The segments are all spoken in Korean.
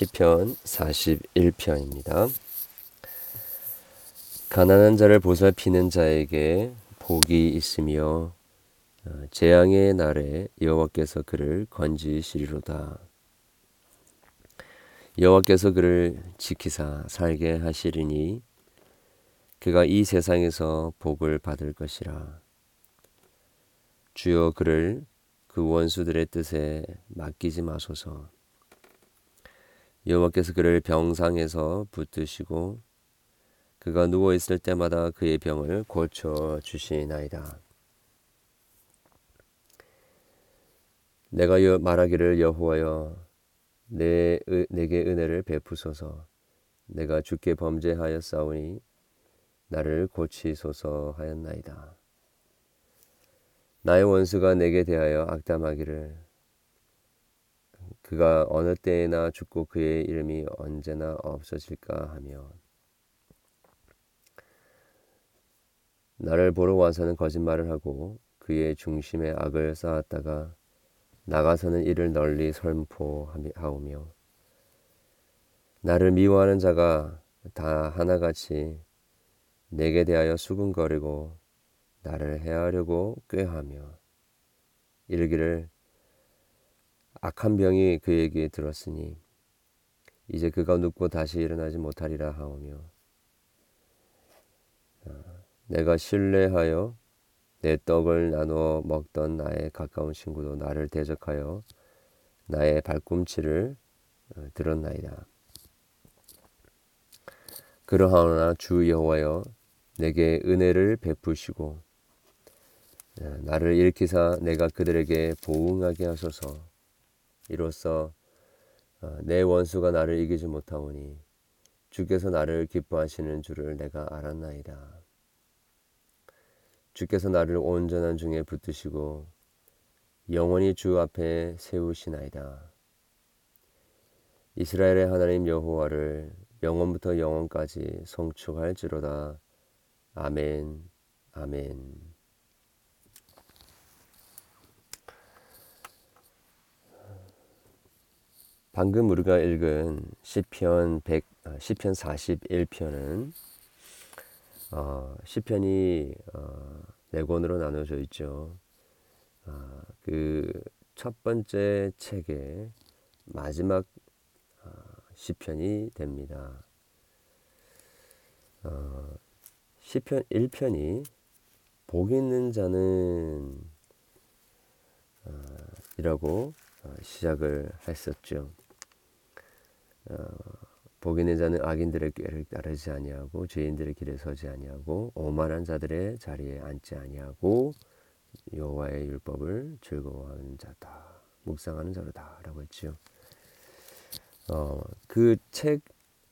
시편 41편입니다. 가난한 자를 보살피는 자에게 복이 있으며 어, 재앙의 날에 여호와께서 그를 건지시리로다. 여호와께서 그를 지키사 살게 하시리니 그가 이 세상에서 복을 받을 것이라. 주여 그를 그 원수들의 뜻에 맡기지 마소서. 여호와께서 그를 병상에서 붙드시고 그가 누워 있을 때마다 그의 병을 고쳐 주시나이다. 내가 말하기를 여호와여 내 내게 은혜를 베푸소서 내가 주께 범죄하였사오니 나를 고치소서 하였나이다. 나의 원수가 내게 대하여 악담하기를 그가 어느 때에나 죽고 그의 이름이 언제나 없어질까 하며 나를 보러 와서는 거짓말을 하고 그의 중심에 악을 쌓았다가 나가서는 이를 널리 선포하오며 나를 미워하는 자가 다 하나같이 내게 대하여 수군거리고 나를 해하려고 꾀하며 이르기를 악한 병이 그에게 들었으니 이제 그가 눕고 다시 일어나지 못하리라 하오며 아, 내가 신뢰하여 내 떡을 나누어 먹던 나의 가까운 친구도 나를 대적하여 나의 발꿈치를 어, 들었나이다. 그러하오나 주 여호와여 내게 은혜를 베푸시고 어, 나를 일으키사 내가 그들에게 보응하게 하소서. 이로써 어, 내 원수가 나를 이기지 못하오니 주께서 나를 기뻐하시는 줄을 내가 알았나이다. 주께서 나를 온전한 중에 붙드시고 영원히 주 앞에 세우시나이다. 이스라엘의 하나님 여호와를 영원부터 영원까지 송축할지로다. 아멘, 아멘. 방금 우리가 읽은 시편 100 시편 41편은 어, 시편이 어, 네 권으로 나눠져 있죠. 어, 그첫 번째 책의 마지막 어, 시편이 됩니다. 어, 시편 1편이 복 있는 자는 어, 이라고 어, 시작을 했었죠. 어, 복이 있는 자는 악인들의 길을 따르지 아니하고 죄인들의 길에 서지 아니하고 오만한 자들의 자리에 앉지 아니하고 여호와의 율법을 즐거워하는 자다. 묵상하는 자로다라고 했지요. 어, 그 책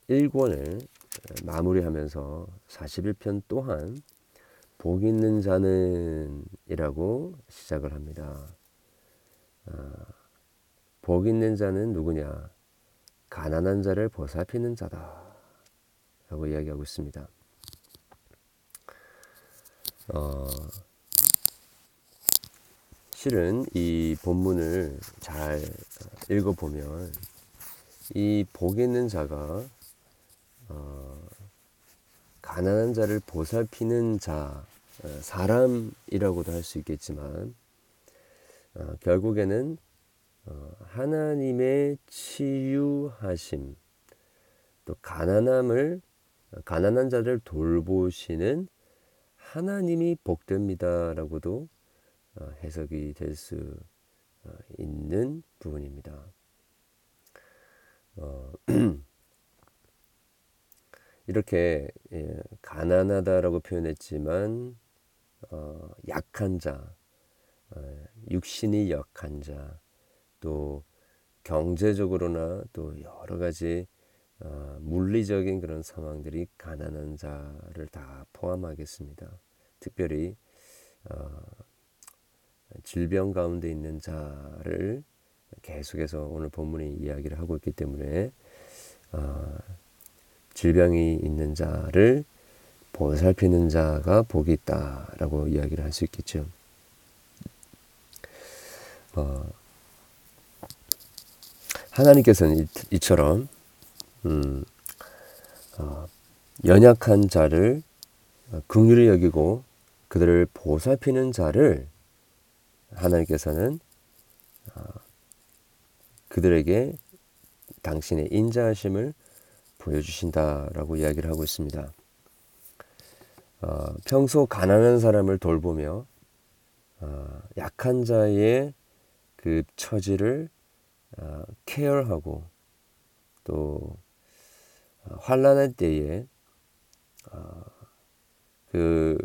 1권을 마무리하면서 41편 또한 복 있는 자는 이라고 시작을 합니다. 어, 복 있는 자는 누구냐? 가난한 자를 보살피는 자다. 라고 이야기하고 있습니다. 어, 실은 이 본문을 잘 읽어보면 이 복 있는 자가 어, 가난한 자를 보살피는 자, 어, 사람이라고도 할 수 있겠지만 어, 결국에는 어, 하나님의 치유하심, 또 가난함을 가난한 자를 돌보시는 하나님이 복됩니다라고도 어, 해석이 될수 어, 있는 부분입니다. 어, 이렇게 예, 가난하다라고 표현했지만 어, 약한 자, 어, 육신이 약한 자, 또 경제적으로나 또 여러 가지 어, 물리적인 그런 상황들이 가난한 자를 다 포함하겠습니다. 특별히 어, 질병 가운데 있는 자를 계속해서 오늘 본문이 이야기를 하고 있기 때문에 어, 질병이 있는 자를 보살피는 자가 복이 있다라고 이야기를 할 수 있겠죠. 어, 하나님께서는 이, 처럼 음, 어, 연약한 자를 긍휼히 여기고 그들을 보살피는 자를 하나님께서는 어, 그들에게 당신의 인자하심을 보여주신다라고 이야기를 하고 있습니다. 어, 평소 가난한 사람을 돌보며 어, 약한 자의 그 처지를 어, 케어하고 또 어, 환란할 때에 어, 그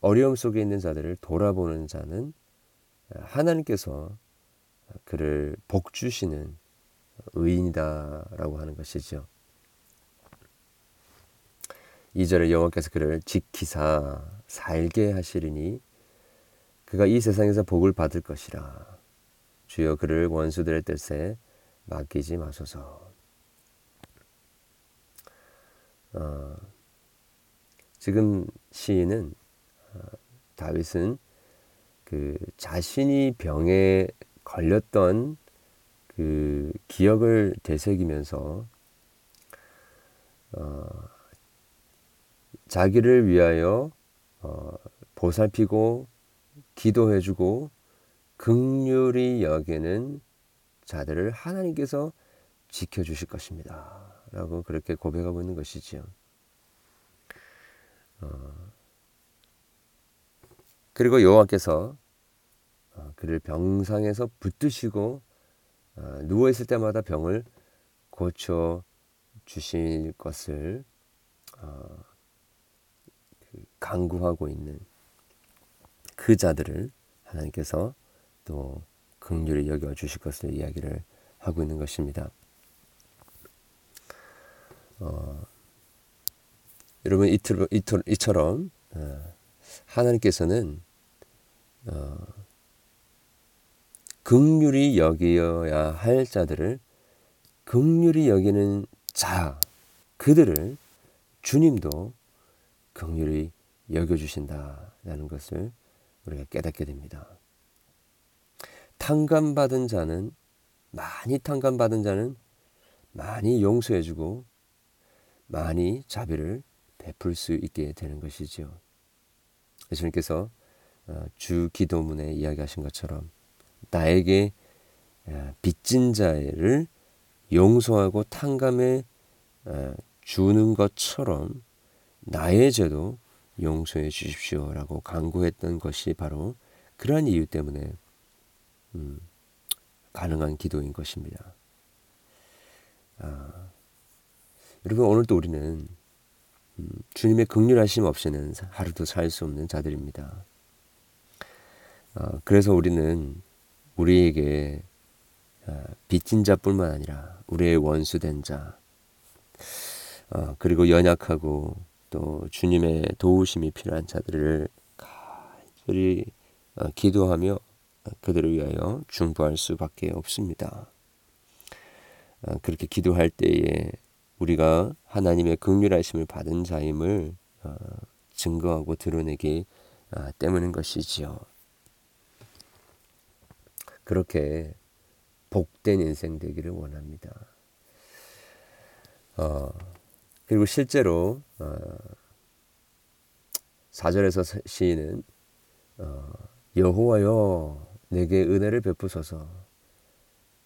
어려움 속에 있는 자들을 돌아보는 자는 하나님께서 그를 복 주시는 의인이다라고 하는 것이죠. 2절에 여호와께서 그를 지키사 살게 하시리니 그가 이 세상에서 복을 받을 것이라. 주여 그를 원수들의 뜻에 맡기지 마소서. 어, 지금 시인은 어, 다윗은 그 자신이 병에 걸렸던 그 기억을 되새기면서 어, 자기를 위하여 어, 보살피고 기도해주고 극률이 여기는 자들을 하나님께서 지켜주실 것입니다. 라고 그렇게 고백하고 있는 것이지요. 어, 그리고 여호와께서 어, 그를 병상에서 붙드시고 어, 누워 있을 때마다 병을 고쳐 주실 것을 어, 그 강구하고 있는 그 자들을 하나님께서 또 긍휼히 여겨 주실 것을 이야기를 하고 있는 것입니다. 어, 여러분 이틀, 이틀, 이처럼 어, 하나님께서는 어, 극률이 여기어야 할 자들을 극률이 여기는 자 그들을 주님도 극률이 여겨 주신다라는 것을 우리가 깨닫게 됩니다. 탕감받은 자는 많이 탕감받은 자는 많이 용서해주고 많이 자비를 베풀 수 있게 되는 것이지요. 예수님께서 어, 주 기도문에 이야기하신 것처럼 나에게 어, 빚진 자를 용서하고 탕감해 어, 주는 것처럼 나의 죄도 용서해 주십시오라고 강구했던 것이 바로 그러한 이유 때문에 음, 가능한 기도인 것입니다. 아, 여러분 오늘도 우리는 음, 주님의 극률하심 없이는 하루도 살 수 없는 자들입니다. 아, 그래서 우리는 우리에게 아, 빚진 자뿐만 아니라 우리의 원수된 자, 아, 그리고 연약하고 또 주님의 도우심이 필요한 자들을 간절히 어, 기도하며 그들을 위하여 중보할 수밖에 없습니다. 어, 그렇게 기도할 때에 우리가 하나님의 극률하심을 받은 자임을 어, 증거하고 드러내기 때문인 것이지요. 그렇게 복된 인생 되기를 원합니다. 어, 그리고 실제로 어, 4절에서 시인은 어, 여호와여 내게 은혜를 베푸소서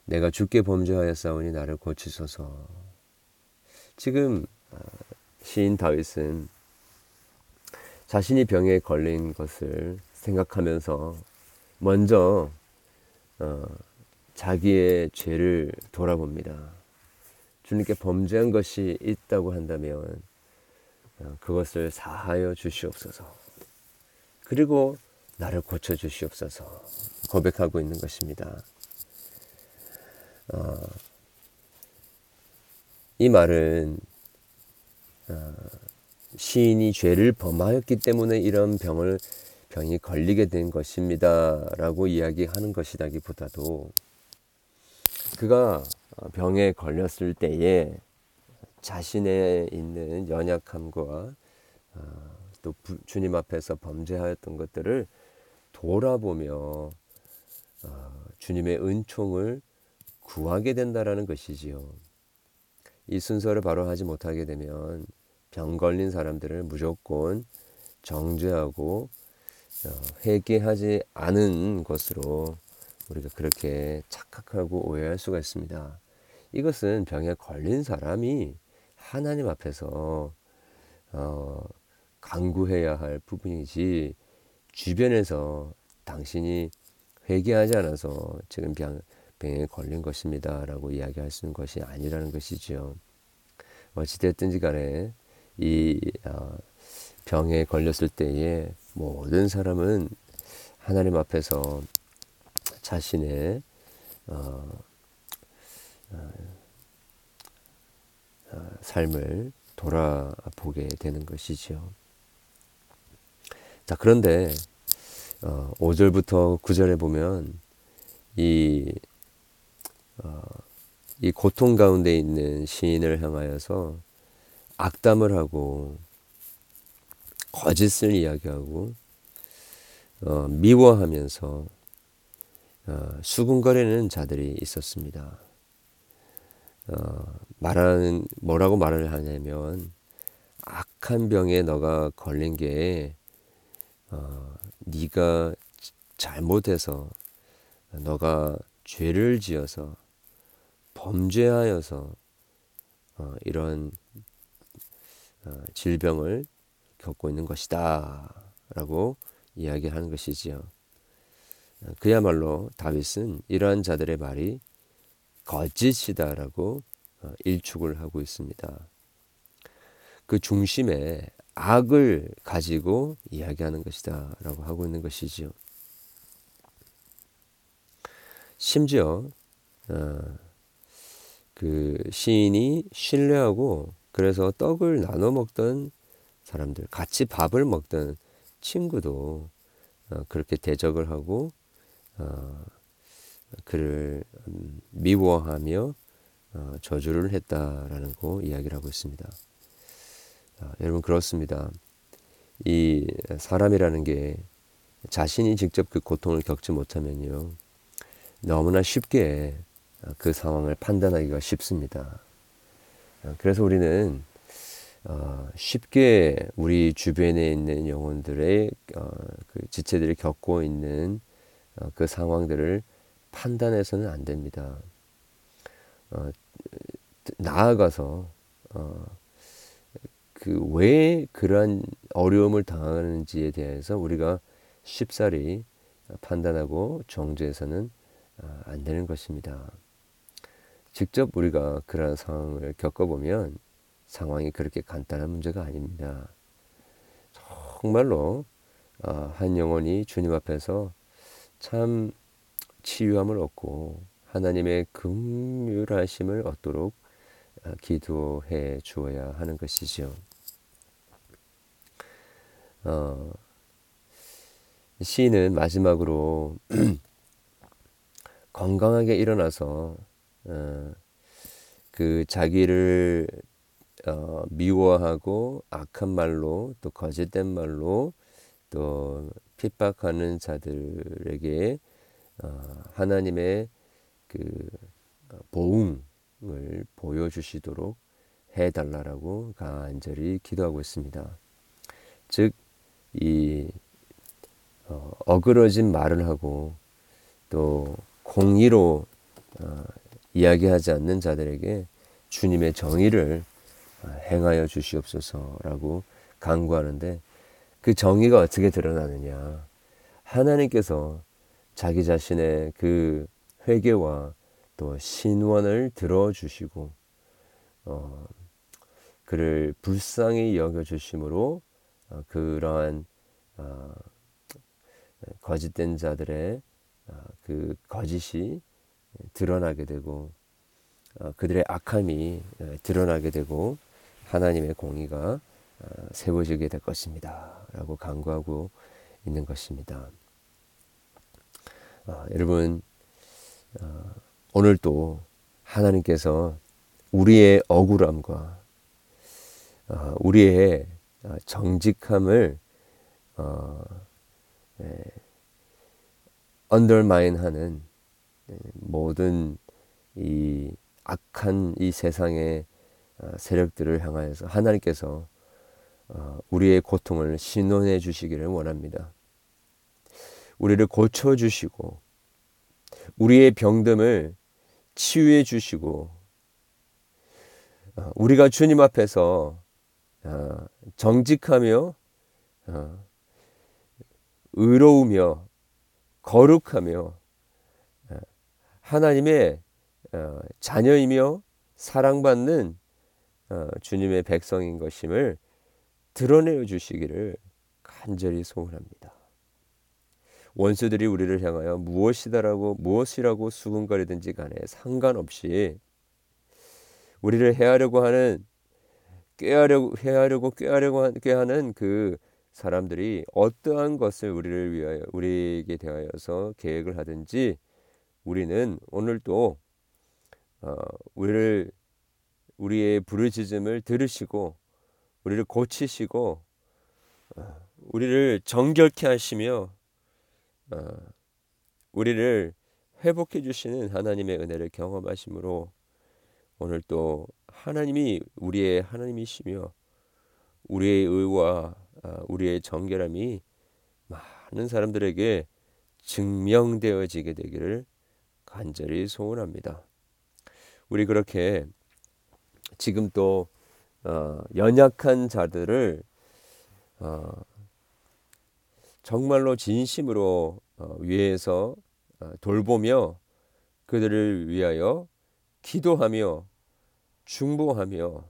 내가 주께 범죄하였사오니 나를 고치소서 지금 어, 시인 다윗은 자신이 병에 걸린 것을 생각하면서 먼저 어, 자기의 죄를 돌아봅니다. 주님께 범죄한 것이 있다고 한다면 어, 그것을 사하여 주시옵소서. 그리고 나를 고쳐 주시옵소서. 고백하고 있는 것입니다. 어, 이 말은 어, 시인이 죄를 범하였기 때문에 이런 병을 병이 걸리게 된 것입니다라고 이야기하는 것이라기보다도 그가 어, 병에 걸렸을 때에 자신의 있는 연약함과 어, 또 주님 앞에서 범죄하였던 것들을 돌아보며 어, 주님의 은총을 구하게 된다라는 것이지요. 이 순서를 바로 하지 못하게 되면 병 걸린 사람들을 무조건 정죄하고 어, 회개하지 않은 것으로 우리가 그렇게 착각하고 오해할 수가 있습니다. 이것은 병에 걸린 사람이 하나님 앞에서 어, 강구해야 할 부분이지 주변에서 당신이 회개하지 않아서 지금 병, 병에 걸린 것입니다 라고 이야기할 수 있는 것이 아니라는 것이죠. 어찌됐든지 간에 이 어, 병에 걸렸을 때에 모든 사람은 하나님 앞에서 자신의 어, 어, 어, 삶을 돌아보게 되는 것이죠. 자, 그런데 어, 5절부터 9절에 보면 이, 어, 이 고통 가운데 있는 시인을 향하여서 악담을 하고 거짓을 이야기하고 어, 미워하면서 어, 수군거리는 자들이 있었습니다. 어, 말하는 뭐라고 말을 하냐면 악한 병에 너가 걸린 게 어, 네가 잘못해서 너가 죄를 지어서 범죄하여서 어, 이런 어, 질병을 겪고 있는 것이다 라고 이야기하는 것이지요. 어, 그야말로 다윗은 이러한 자들의 말이 거짓이다라고 어, 일축을 하고 있습니다. 그 중심에 악을 가지고 이야기하는 것이다 라고 하고 있는 것이지요. 심지어 어, 그 시인이 신뢰하고 그래서 떡을 나눠 먹던 사람들, 같이 밥을 먹던 친구도 어, 그렇게 대적을 하고 어, 그를 음, 미워하며 어, 저주를 했다라는 거 이야기를 하고 있습니다. 아, 여러분 그렇습니다. 이 사람이라는 게 자신이 직접 그 고통을 겪지 못하면요 너무나 쉽게 그 상황을 판단하기가 쉽습니다. 아, 그래서 우리는 어, 쉽게 우리 주변에 있는 영혼들의 어, 그 지체들이 겪고 있는 어, 그 상황들을 판단해서는 안 됩니다. 어, 나아가서 어, 그 왜 그러한 어려움을 당하는지에 대해서 우리가 쉽사리 판단하고 정죄해서는 아, 안 되는 것입니다. 직접 우리가 그러한 상황을 겪어보면 상황이 그렇게 간단한 문제가 아닙니다. 정말로 아, 한 영혼이 주님 앞에서 참 치유함을 얻고 하나님의 긍휼하심을 얻도록 아, 기도해 주어야 하는 것이죠. 어, 시인은 마지막으로 건강하게 일어나서 어, 그 자기를 어, 미워하고 악한 말로 또 거짓된 말로 또 핍박하는 자들에게 어, 하나님의 그 보응을 보여주시도록 해달라라고 간절히 기도하고 있습니다. 즉, 이 어, 어그러진 말을 하고 또 공의로 어, 이야기하지 않는 자들에게 주님의 정의를 어, 행하여 주시옵소서라고 강구하는데 그 정의가 어떻게 드러나느냐? 하나님께서 자기 자신의 그 회개와 또 신원을 들어주시고 어, 그를 불쌍히 여겨주심으로 어, 그러한 어, 거짓된 자들의 어, 그 거짓이 드러나게 되고 어, 그들의 악함이 어, 드러나게 되고 하나님의 공의가 어, 세워지게 될 것입니다. 라고 강구하고 있는 것입니다. 어, 여러분, 어, 오늘 또 하나님께서 우리의 억울함과 어, 우리의 정직함을 언더마인하는 모든 이 악한 이 세상의 어, 세력들을 향하여서 하나님께서 어, 우리의 고통을 신원해 주시기를 원합니다. 우리를 고쳐 주시고 우리의 병듦을 치유해 주시고 어, 우리가 주님 앞에서 정직하며 의로우며 거룩하며 하나님의 자녀이며 사랑받는 주님의 백성인 것임을 드러내어 주시기를 간절히 소원합니다. 원수들이 우리를 향하여 무엇이다라고 무엇이라고 수군거리든지 간에 상관없이 우리를 해하려고 하는 꾀하려고 해하려고 꾀하려고 하는 그 사람들이 어떠한 것을 우리를 위하여 우리에게 대하여서 계획을 하든지 우리는 오늘도 어, 우리를 우리의 부르짖음을 들으시고 우리를 고치시고 어, 우리를 정결케 하시며 어, 우리를 회복해 주시는 하나님의 은혜를 경험하심으로 오늘 또 하나님이 우리의 하나님이시며 우리의 의와 어, 우리의 정결함이 많은 사람들에게 증명되어지게 되기를 간절히 소원합니다. 우리 그렇게 지금 또 어, 연약한 자들을 어, 정말로 진심으로 어, 위해서 어, 돌보며 그들을 위하여 기도하며 중보하며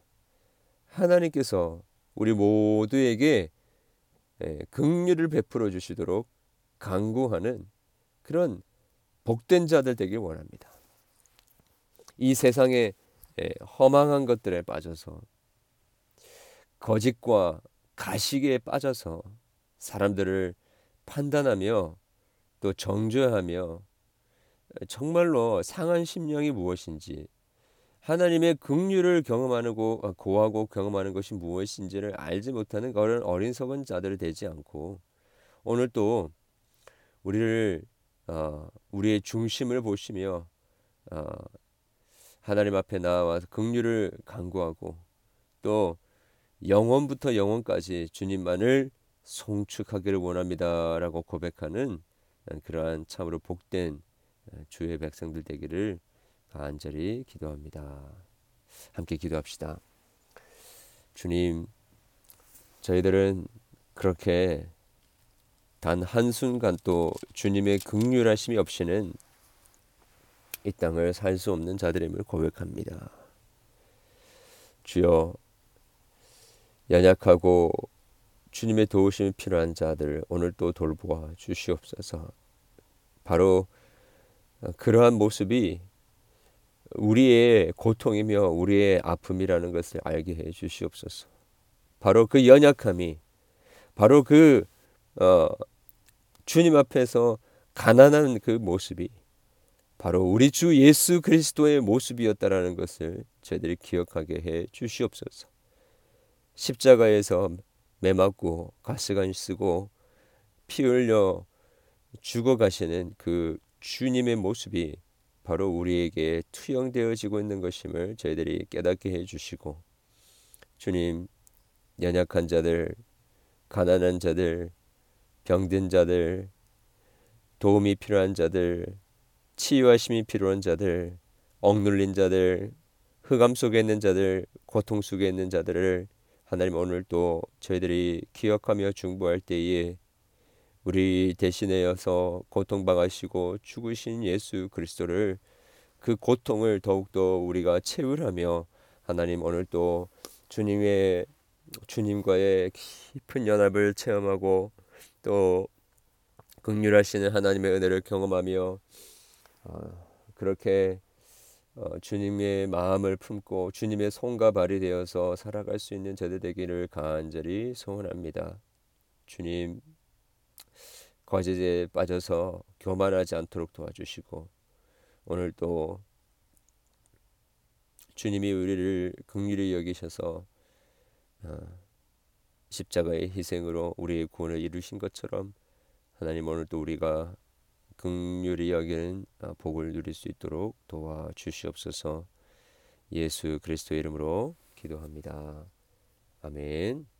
하나님께서 우리 모두에게 예, 긍휼을 베풀어 주시도록 강구하는 그런 복된 자들 되길 원합니다. 이 세상에 예, 허망한 것들에 빠져서 거짓과 가식에 빠져서 사람들을 판단하며 또 정죄하며 정말로 상한 심령이 무엇인지 하나님의 긍휼을 경험하고 어, 고하고 경험하는 것이 무엇인지를 알지 못하는 그런 어린석은 자들이 되지 않고 오늘 또 우리를 어, 우리의 중심을 보시며 어, 하나님 앞에 나와서 긍휼을 간구하고 또 영원부터 영원까지 주님만을 송축하기를 원합니다라고 고백하는 그러한 참으로 복된 주의 백성들 되기를 간절히 기도합니다. 함께 기도합시다. 주님, 저희들은 그렇게 단 한순간 또 주님의 극률하심이 없이는 이 땅을 살 수 없는 자들임을 고백합니다. 주여 연약하고 주님의 도우심이 필요한 자들 오늘 또 돌보아 주시옵소서. 바로 그러한 모습이 우리의 고통이며 우리의 아픔이라는 것을 알게 해 주시옵소서. 바로 그 연약함이 바로 그 어, 주님 앞에서 가난한 그 모습이 바로 우리 주 예수 그리스도의 모습이었다라는 것을 저희들이 기억하게 해 주시옵소서. 십자가에서 매 맞고 가스관 쓰고 피 흘려 죽어 가시는 그 주님의 모습이 바로 우리에게 투영되어지고 있는 것임을 저희들이 깨닫게 해 주시고 주님 연약한 자들 가난한 자들 병든 자들 도움이 필요한 자들 치유하심이 필요한 자들 억눌린 자들 흑암 속에 있는 자들 고통 속에 있는 자들을 하나님 오늘 또 저희들이 기억하며 중보할 때에 우리 대신하여서 고통당하시고 죽으신 예수 그리스도를 그 고통을 더욱더 우리가 체울하며 하나님 오늘 또 주님의 주님과의 깊은 연합을 체험하고 또 극률하시는 하나님의 은혜를 경험하며 어, 그렇게 어, 주님의 마음을 품고 주님의 손과 발이 되어서 살아갈 수 있는 저들 되기를 간절히 소원합니다. 주님 거짓에 빠져서 교만하지 않도록 도와주시고 오늘 또 주님이 우리를 긍휼히 여기셔서 어, 십자가의 희생으로 우리의 구원을 이루신 것처럼 하나님 오늘 또 우리가 긍휼히 여기는 어, 복을 누릴 수 있도록 도와주시옵소서. 예수 그리스도의 이름으로 기도합니다. 아멘.